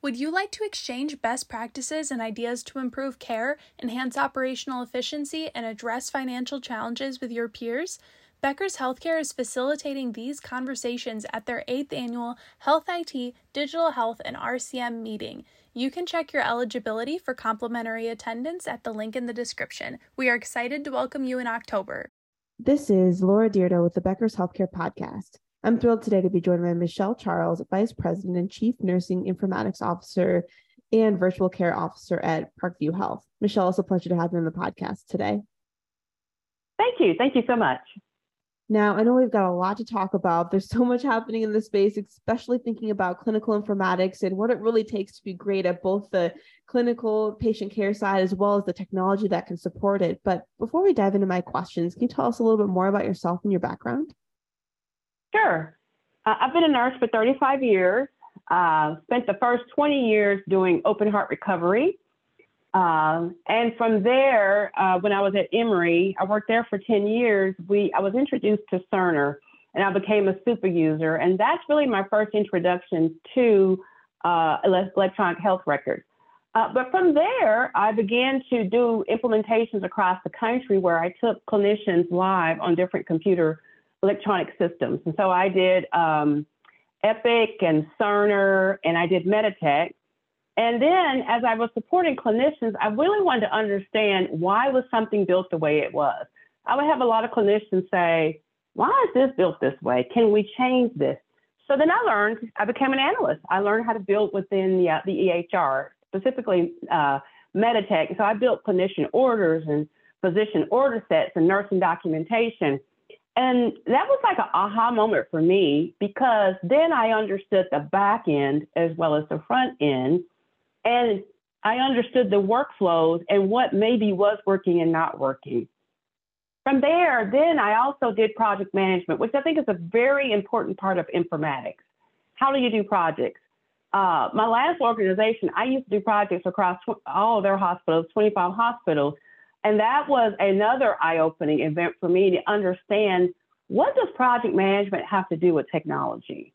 Would you like to exchange best practices and ideas to improve care, enhance operational efficiency, and address financial challenges with your peers? Becker's Healthcare is facilitating these conversations at their 8th annual Health IT, Digital Health, and RCM meeting. You can check your eligibility for complimentary attendance at the link in the description. We are excited to welcome you in October. This is Laura Dyrda with the Becker's Healthcare Podcast. I'm thrilled today to be joined by Michelle Charles, Vice President and Chief Nursing Informatics Officer and Virtual Care Officer at Parkview Health. Michelle, it's a pleasure to have you on the podcast today. Thank you. Thank you so much. Now, I know we've got a lot to talk about. There's so much happening in this space, especially thinking about clinical informatics and what it really takes to be great at both the clinical patient care side as well as the technology that can support it. But before we dive into my questions, can you tell us a little bit more about yourself and your background? Sure. Uh, I've been a nurse for 35 years. Uh, spent the first 20 years doing open heart recovery. Um, and from there, uh, when I was at Emory, I worked there for 10 years. We I was introduced to Cerner, and I became a super user. And that's really my first introduction to uh, electronic health records. Uh, but from there, I began to do implementations across the country where I took clinicians live on different computer electronic systems. And so I did um, Epic and Cerner, and I did Meditech. And then as I was supporting clinicians, I really wanted to understand why was something built the way it was. I would have a lot of clinicians say, why is this built this way? Can we change this? So then I learned, I became an analyst. I learned how to build within the, uh, the EHR, specifically uh, Meditech. So I built clinician orders and physician order sets and nursing documentation. And that was like an aha moment for me because then I understood the back end as well as the front end. And I understood the workflows and what maybe was working and not working. From there, then I also did project management, which I think is a very important part of informatics. How do you do projects? Uh, my last organization, I used to do projects across tw- all of their hospitals, 25 hospitals. And that was another eye-opening event for me to understand what does project management have to do with technology?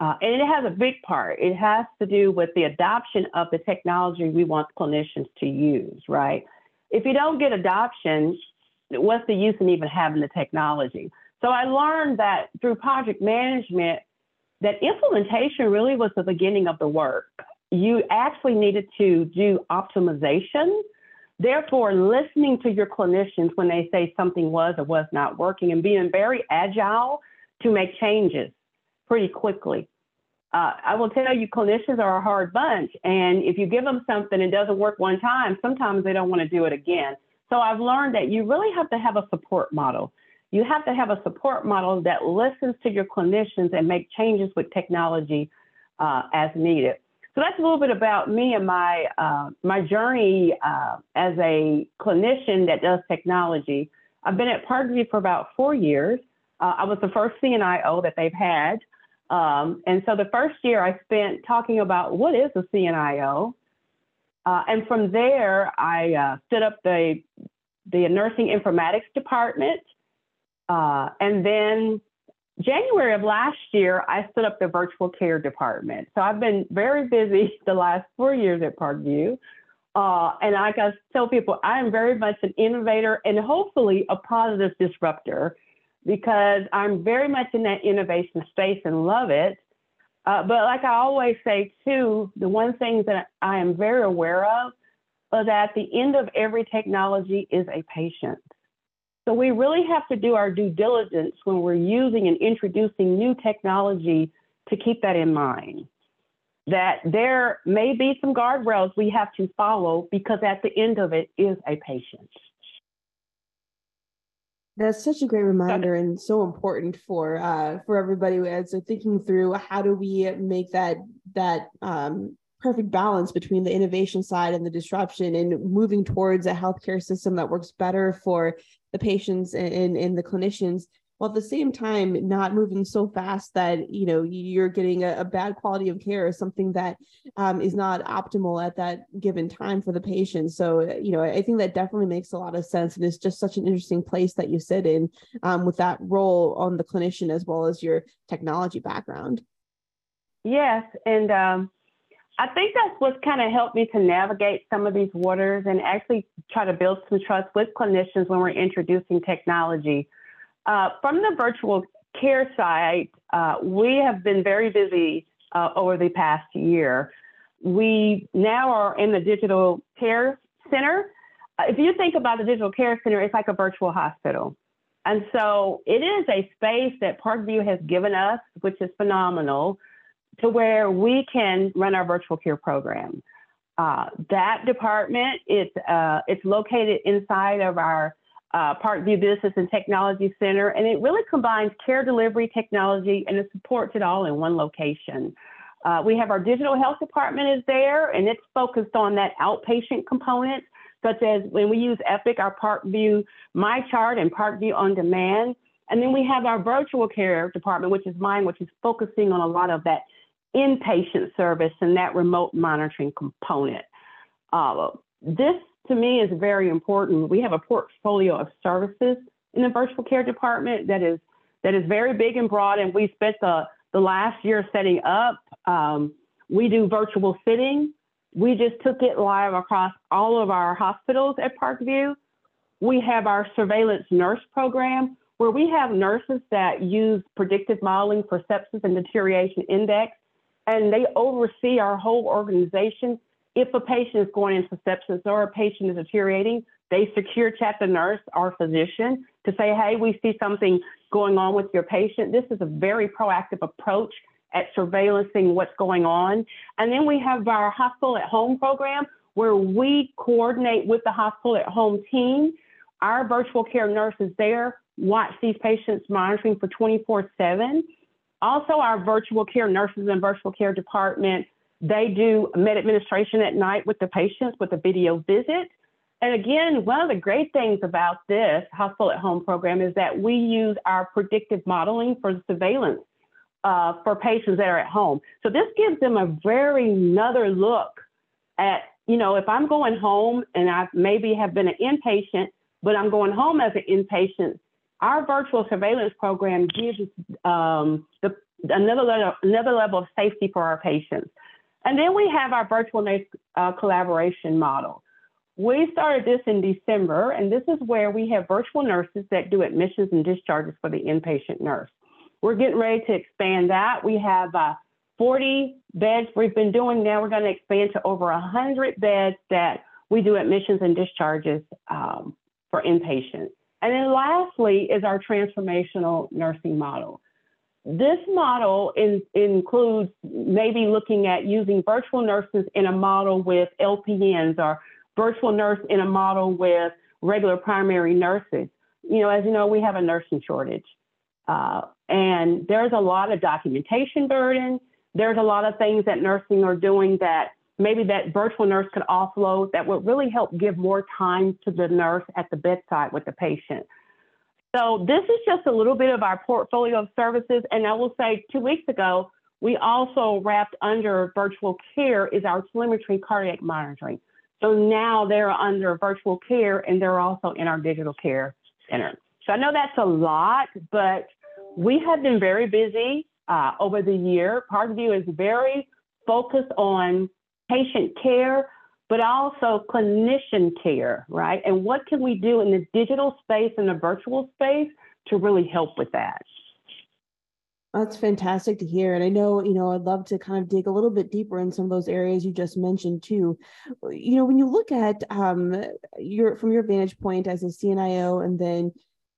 Uh, and it has a big part. It has to do with the adoption of the technology we want clinicians to use, right? If you don't get adoption, what's the use in even having the technology? So I learned that through project management, that implementation really was the beginning of the work. You actually needed to do optimization Therefore, listening to your clinicians when they say something was or was not working and being very agile to make changes pretty quickly. Uh, I will tell you, clinicians are a hard bunch. And if you give them something and it doesn't work one time, sometimes they don't want to do it again. So I've learned that you really have to have a support model. You have to have a support model that listens to your clinicians and make changes with technology uh, as needed. So that's a little bit about me and my uh, my journey uh, as a clinician that does technology. I've been at Parkview for about four years. Uh, I was the first CNIO that they've had, um, and so the first year I spent talking about what is a CNIO, uh, and from there I uh, stood up the the nursing informatics department, uh, and then January of last year, I stood up the virtual care department. So I've been very busy the last four years at Parkview. Uh, and I got to tell people I am very much an innovator and hopefully a positive disruptor because I'm very much in that innovation space and love it. Uh, but like I always say too, the one thing that I am very aware of is that the end of every technology is a patient. So we really have to do our due diligence when we're using and introducing new technology to keep that in mind. That there may be some guardrails we have to follow because at the end of it is a patient. That's such a great reminder and so important for uh, for everybody as they're thinking through how do we make that that um, perfect balance between the innovation side and the disruption and moving towards a healthcare system that works better for the patients and, and the clinicians while at the same time not moving so fast that you know you're getting a, a bad quality of care or something that um, is not optimal at that given time for the patient. So you know i think that definitely makes a lot of sense and it's just such an interesting place that you sit in um, with that role on the clinician as well as your technology background. Yes and um, I think that's what's kind of helped me to navigate some of these waters and actually try to build some trust with clinicians when we're introducing technology. Uh, from the virtual care side, uh, we have been very busy uh, over the past year. We now are in the digital care center. Uh, if you think about the digital care center, it's like a virtual hospital. And so it is a space that Parkview has given us, which is phenomenal, to where we can run our virtual care program. Uh, that department, it's, uh, it's located inside of our uh, Parkview Business and Technology Center, and it really combines care delivery technology and it supports it all in one location. Uh, we have our digital health department is there, and it's focused on that outpatient component, such as when we use Epic, our Parkview MyChart and Parkview On Demand. And then we have our virtual care department, which is mine, which is focusing on a lot of that inpatient service and that remote monitoring component. Uh, this to me is very important. We have a portfolio of services in the virtual care department that is that is very big and broad, and we spent the the last year setting up. Um, we do virtual sitting. We just took it live across all of our hospitals at Parkview. We have our surveillance nurse program where we have nurses that use predictive modeling for sepsis and deterioration index, and they oversee our whole organization if a patient is going into sepsis or a patient is deteriorating, they secure chat the nurse or physician to say, hey, we see something going on with your patient. This is a very proactive approach at surveillancing what's going on. And then we have our hospital at home program where we coordinate with the hospital at home team. Our virtual care nurses there watch these patients monitoring for 24 7. Also, our virtual care nurses and virtual care department they do med administration at night with the patients with a video visit. And again, one of the great things about this hospital at home program is that we use our predictive modeling for surveillance uh, for patients that are at home. So this gives them a very another look at, you know, if I'm going home and I maybe have been an inpatient, but I'm going home as an inpatient, our virtual surveillance program gives um, the, another, level, another level of safety for our patients. And then we have our virtual uh, collaboration model. We started this in December, and this is where we have virtual nurses that do admissions and discharges for the inpatient nurse. We're getting ready to expand that. We have uh, 40 beds we've been doing now. We're going to expand to over 100 beds that we do admissions and discharges um, for inpatients. And then lastly is our transformational nursing model. This model in, includes maybe looking at using virtual nurses in a model with LPNs or virtual nurse in a model with regular primary nurses. You know, as you know, we have a nursing shortage. Uh, and there's a lot of documentation burden. There's a lot of things that nursing are doing that maybe that virtual nurse could offload that would really help give more time to the nurse at the bedside with the patient. So this is just a little bit of our portfolio of services. And I will say two weeks ago, we also wrapped under virtual care is our telemetry cardiac monitoring. So now they're under virtual care and they're also in our digital care center. So I know that's a lot, but we have been very busy uh, over the year. Parkview is very focused on patient care, but also clinician care, right? And what can we do in the digital space and the virtual space to really help with that? That's fantastic to hear. And I know, you know, I'd love to kind of dig a little bit deeper in some of those areas you just mentioned too. You know, when you look at um, your from your vantage point as a CNIO and then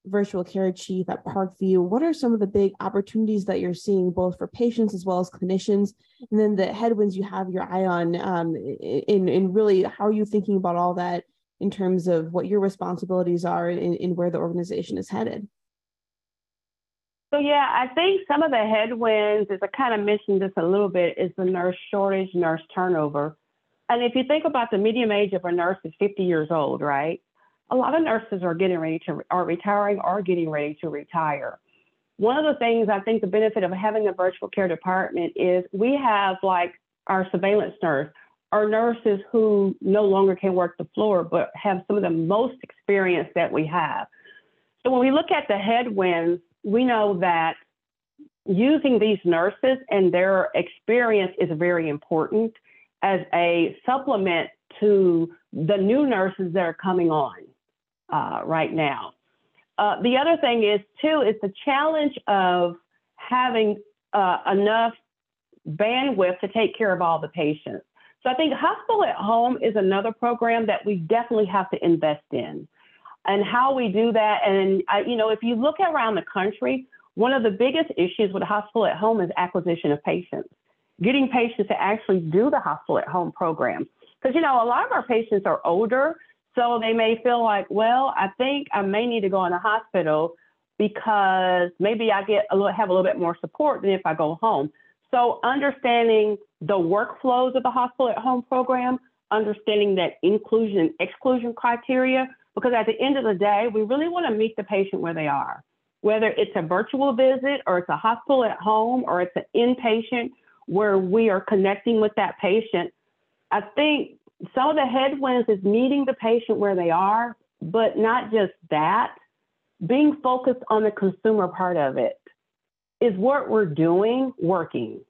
virtual care chief at Parkview, what are some of the big opportunities that you're seeing both for patients as well as clinicians? And then the headwinds you have your eye on um, in, in really how are you thinking about all that in terms of what your responsibilities are in, in where the organization is headed? So yeah, I think some of the headwinds, as I kind of mentioned this a little bit, is the nurse shortage, nurse turnover. And if you think about the median age of a nurse is 50 years old, right? A lot of nurses are getting ready to are retiring or getting ready to retire. One of the things I think the benefit of having a virtual care department is we have like our surveillance nurse, our nurses who no longer can work the floor but have some of the most experience that we have. So when we look at the headwinds, we know that using these nurses and their experience is very important. as a supplement to the new nurses that are coming on uh, right now. Uh, the other thing is, too, is the challenge of having uh, enough bandwidth to take care of all the patients. So I think hospital at home is another program that we definitely have to invest in. And how we do that, and I, you know, if you look around the country, one of the biggest issues with hospital at home is acquisition of patients, getting patients to actually do the hospital at home program. Because you know, a lot of our patients are older, so they may feel like, well, I think I may need to go in a hospital because maybe I get a little, have a little bit more support than if I go home. So understanding the workflows of the hospital at home program, understanding that inclusion and exclusion criteria, because at the end of the day, we really want to meet the patient where they are. Whether it's a virtual visit or it's a hospital at home or it's an inpatient where we are connecting with that patient, I think some of the headwinds is meeting the patient where they are, but not just that, being focused on the consumer part of it. Is what we're doing working?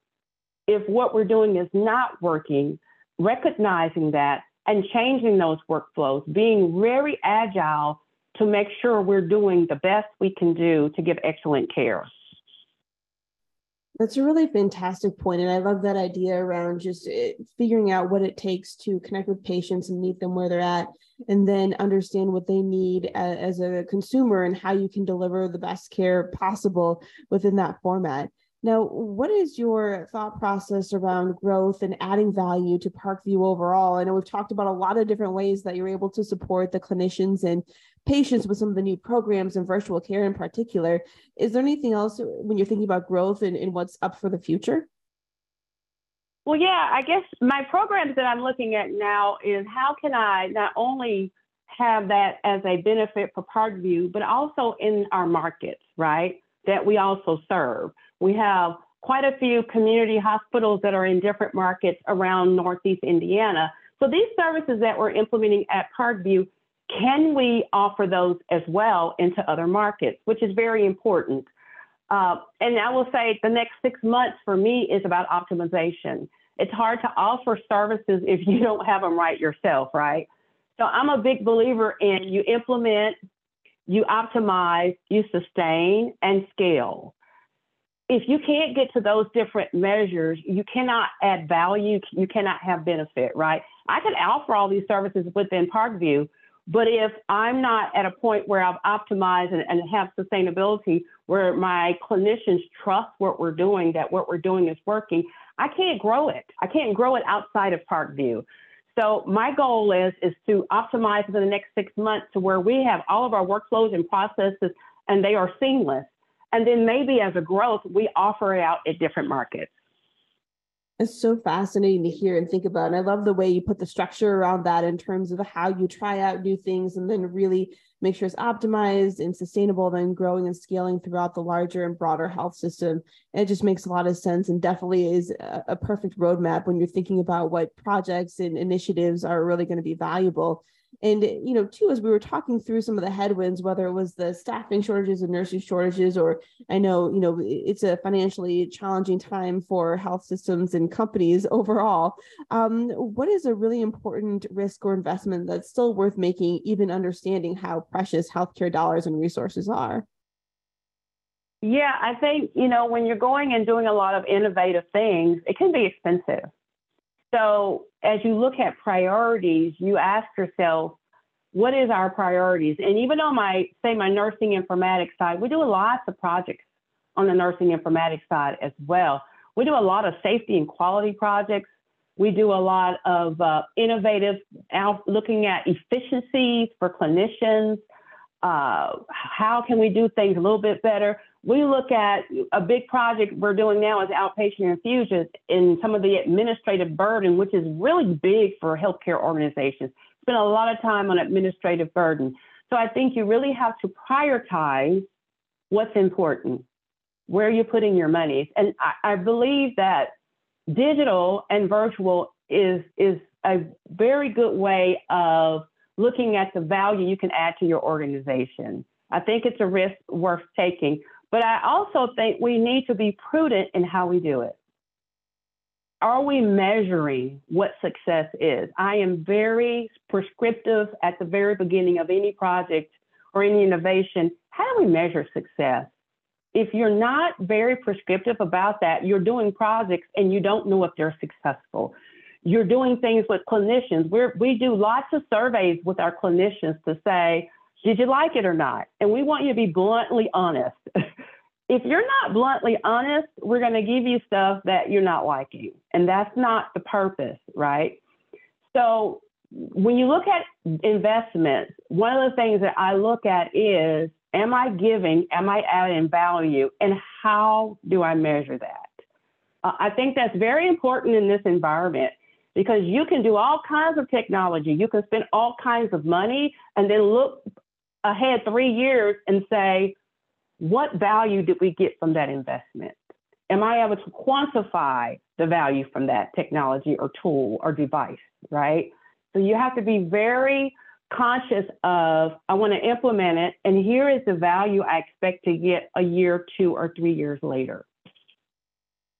If what we're doing is not working, recognizing that and changing those workflows, being very agile to make sure we're doing the best we can do to give excellent care. That's a really fantastic point, and I love that idea around just eh, figuring out what it takes to connect with patients and meet them where they're at, and then understand what they need as a consumer and how you can deliver the best care possible within that format. Now, what is your thought process around growth and adding value to Parkview overall? I know we've talked about a lot of different ways that you're able to support the clinicians and patients with some of the new programs and virtual care in particular. Is there anything else when you're thinking about growth and, and what's up for the future? Well, yeah, I guess my programs that I'm looking at now is how can I not only have that as a benefit for Parkview, but also in our markets, right? That we also serve. We have quite a few community hospitals that are in different markets around Northeast Indiana. So these services that we're implementing at Parkview, can we offer those as well into other markets, which is very important. Uh, and I will say the next six months for me is about optimization. It's hard to offer services if you don't have them right yourself, right? So I'm a big believer in you implement, you optimize, you sustain, and scale if you can't get to those different measures, you cannot add value, you cannot have benefit, right? I can offer all these services within Parkview, but if I'm not at a point where I've optimized and, and have sustainability, where my clinicians trust what we're doing, that what we're doing is working, I can't grow it. I can't grow it outside of Parkview. So my goal is is to optimize for the next six months to where we have all of our workflows and processes and they are seamless. And then maybe as a growth, we offer it out at different markets. It's so fascinating to hear and think about. And I love the way you put the structure around that in terms of how you try out new things and then really make sure it's optimized and sustainable, then growing and scaling throughout the larger and broader health system. And it just makes a lot of sense and definitely is a, a perfect roadmap when you're thinking about what projects and initiatives are really going to be valuable and, you know, too, as we were talking through some of the headwinds, whether it was the staffing shortages and nursing shortages, or I know, you know, it's a financially challenging time for health systems and companies overall. Um, what is a really important risk or investment that's still worth making, even understanding how precious healthcare dollars and resources are? Yeah, I think, you know, when you're going and doing a lot of innovative things, it can be expensive. So as you look at priorities, you ask yourself, what is our priorities? And even on my, say, my nursing informatics side, we do lots of projects on the nursing informatics side as well. We do a lot of safety and quality projects. We do a lot of uh, innovative, out, looking at efficiencies for clinicians. Uh, how can we do things a little bit better? We look at a big project we're doing now is outpatient infusions and some of the administrative burden, which is really big for healthcare organizations. Spend a lot of time on administrative burden. So I think you really have to prioritize what's important, where you're putting your money. And I, I believe that digital and virtual is is a very good way of looking at the value you can add to your organization. I think it's a risk worth taking. But I also think we need to be prudent in how we do it. are we measuring what success is? I am very prescriptive at the very beginning of any project or any innovation. How do we measure success? If you're not very prescriptive about that, you're doing projects and you don't know if they're successful. You're doing things with clinicians. we we do lots of surveys with our clinicians to say, did you like it or not? And we want you to be bluntly honest. if you're not bluntly honest, we're going to give you stuff that you're not liking. And that's not the purpose, right? So when you look at investments, one of the things that I look at is am I giving, am I adding value, and how do I measure that? Uh, I think that's very important in this environment because you can do all kinds of technology, you can spend all kinds of money, and then look ahead three years and say, what value did we get from that investment? Am I able to quantify the value from that technology or tool or device, right? So you have to be very conscious of, I want to implement it, and here is the value I expect to get a year, two, or three years later.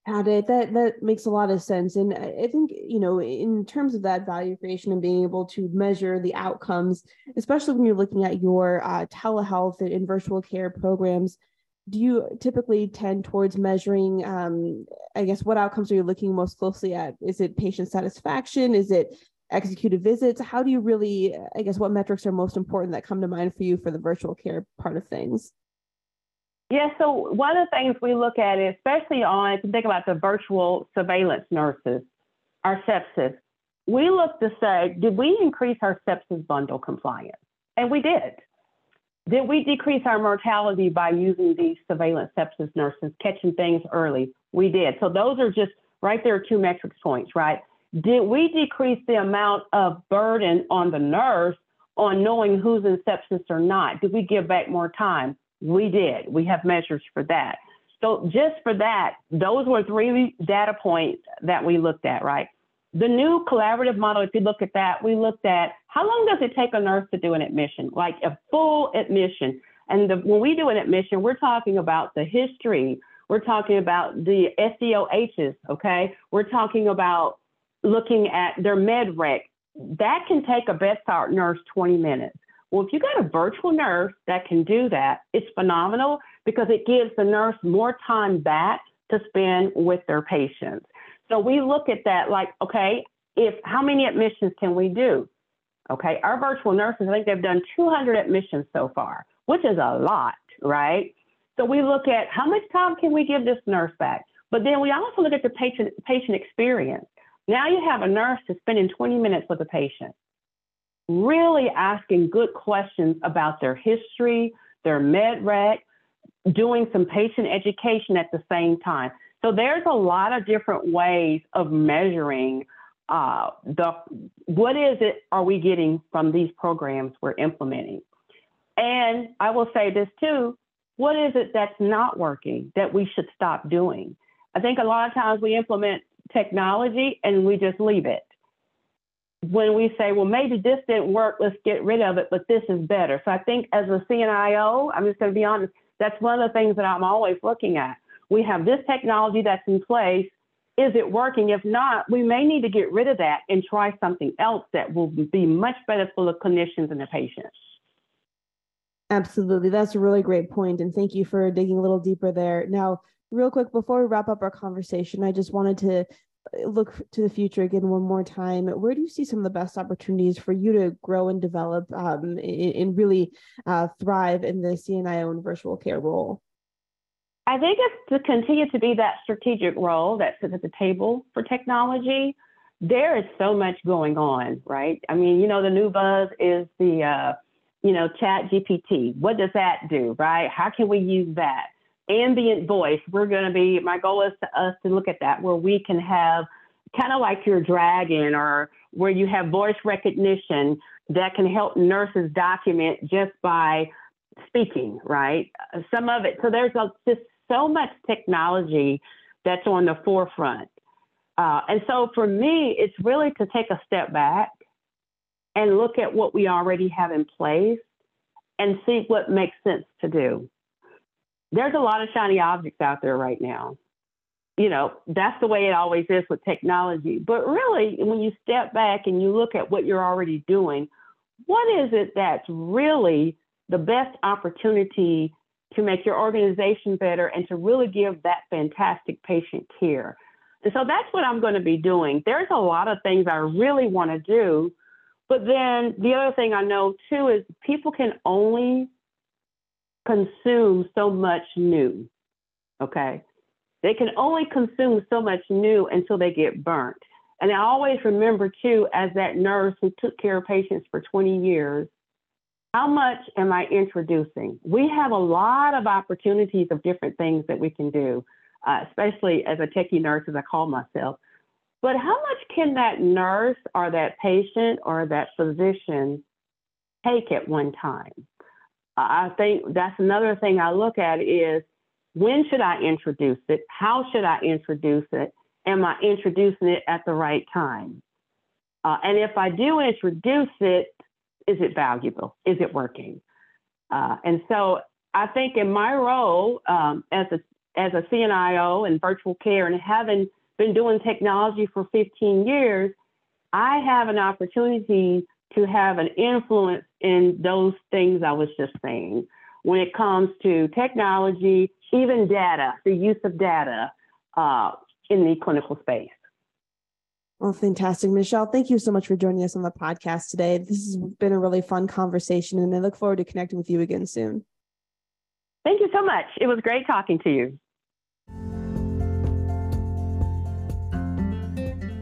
Got it. That that makes a lot of sense, and I think you know, in terms of that value creation and being able to measure the outcomes, especially when you're looking at your uh, telehealth and virtual care programs, do you typically tend towards measuring? Um, I guess what outcomes are you looking most closely at? Is it patient satisfaction? Is it executed visits? How do you really? I guess what metrics are most important that come to mind for you for the virtual care part of things? Yeah, so one of the things we look at, is, especially on, if you think about the virtual surveillance nurses, our sepsis, we look to say, did we increase our sepsis bundle compliance? And we did. Did we decrease our mortality by using these surveillance sepsis nurses, catching things early? We did. So those are just right there, are two metrics points, right? Did we decrease the amount of burden on the nurse on knowing who's in sepsis or not? Did we give back more time? We did. We have measures for that. So just for that, those were three data points that we looked at, right? The new collaborative model, if you look at that, we looked at how long does it take a nurse to do an admission, like a full admission. And the, when we do an admission, we're talking about the history. We're talking about the SDOHs, okay? We're talking about looking at their med rec. That can take a best bedside nurse 20 minutes. Well, if you got a virtual nurse that can do that, it's phenomenal because it gives the nurse more time back to spend with their patients. So we look at that like, okay, if how many admissions can we do? Okay, our virtual nurses, I think they've done 200 admissions so far, which is a lot, right? So we look at how much time can we give this nurse back? But then we also look at the patient patient experience. Now you have a nurse that's spending 20 minutes with a patient really asking good questions about their history, their med rec, doing some patient education at the same time. So there's a lot of different ways of measuring uh, the what is it are we getting from these programs we're implementing. And I will say this too, what is it that's not working that we should stop doing? I think a lot of times we implement technology and we just leave it when we say, well, maybe this didn't work, let's get rid of it, but this is better. So I think as a CNIO, I'm just going to be honest, that's one of the things that I'm always looking at. We have this technology that's in place. Is it working? If not, we may need to get rid of that and try something else that will be much better for the clinicians and the patients. Absolutely. That's a really great point. And thank you for digging a little deeper there. Now, real quick, before we wrap up our conversation, I just wanted to look to the future again one more time, where do you see some of the best opportunities for you to grow and develop um, and, really uh, thrive in the CNIO and virtual care role? I think it's to continue to be that strategic role that sits at the table for technology. There is so much going on, right? I mean, you know, the new buzz is the, uh, you know, Chat GPT. What does that do, right? How can we use that? Ambient voice. We're going to be, my goal is to us to look at that where we can have kind of like your dragon or where you have voice recognition that can help nurses document just by speaking, right? Some of it. So there's a, just so much technology that's on the forefront. Uh, and so for me, it's really to take a step back and look at what we already have in place and see what makes sense to do there's a lot of shiny objects out there right now. you know, that's the way it always is with technology. But really, when you step back and you look at what you're already doing, what is it that's really the best opportunity to make your organization better and to really give that fantastic patient care? And so that's what I'm going to be doing. There's a lot of things I really want to do. But then the other thing I know too is people can only consume so much new. Okay. They can only consume so much new until they get burnt. And I always remember too, as that nurse who took care of patients for 20 years, how much am I introducing? We have a lot of opportunities of different things that we can do, uh, especially as a techie nurse, as I call myself. But how much can that nurse or that patient or that physician take at one time? I think that's another thing I look at is when should I introduce it? How should I introduce it? Am I introducing it at the right time? Uh, and if I do introduce it, is it valuable? Is it working? Uh, and so I think in my role um, as a as a CNIO and virtual care and having been doing technology for 15 years, I have an opportunity to have an influence in those things I was just saying when it comes to technology, even data, the use of data uh, in the clinical space. Well, fantastic. Michelle, thank you so much for joining us on the podcast today. This has been a really fun conversation, and I look forward to connecting with you again soon. Thank you so much. It was great talking to you.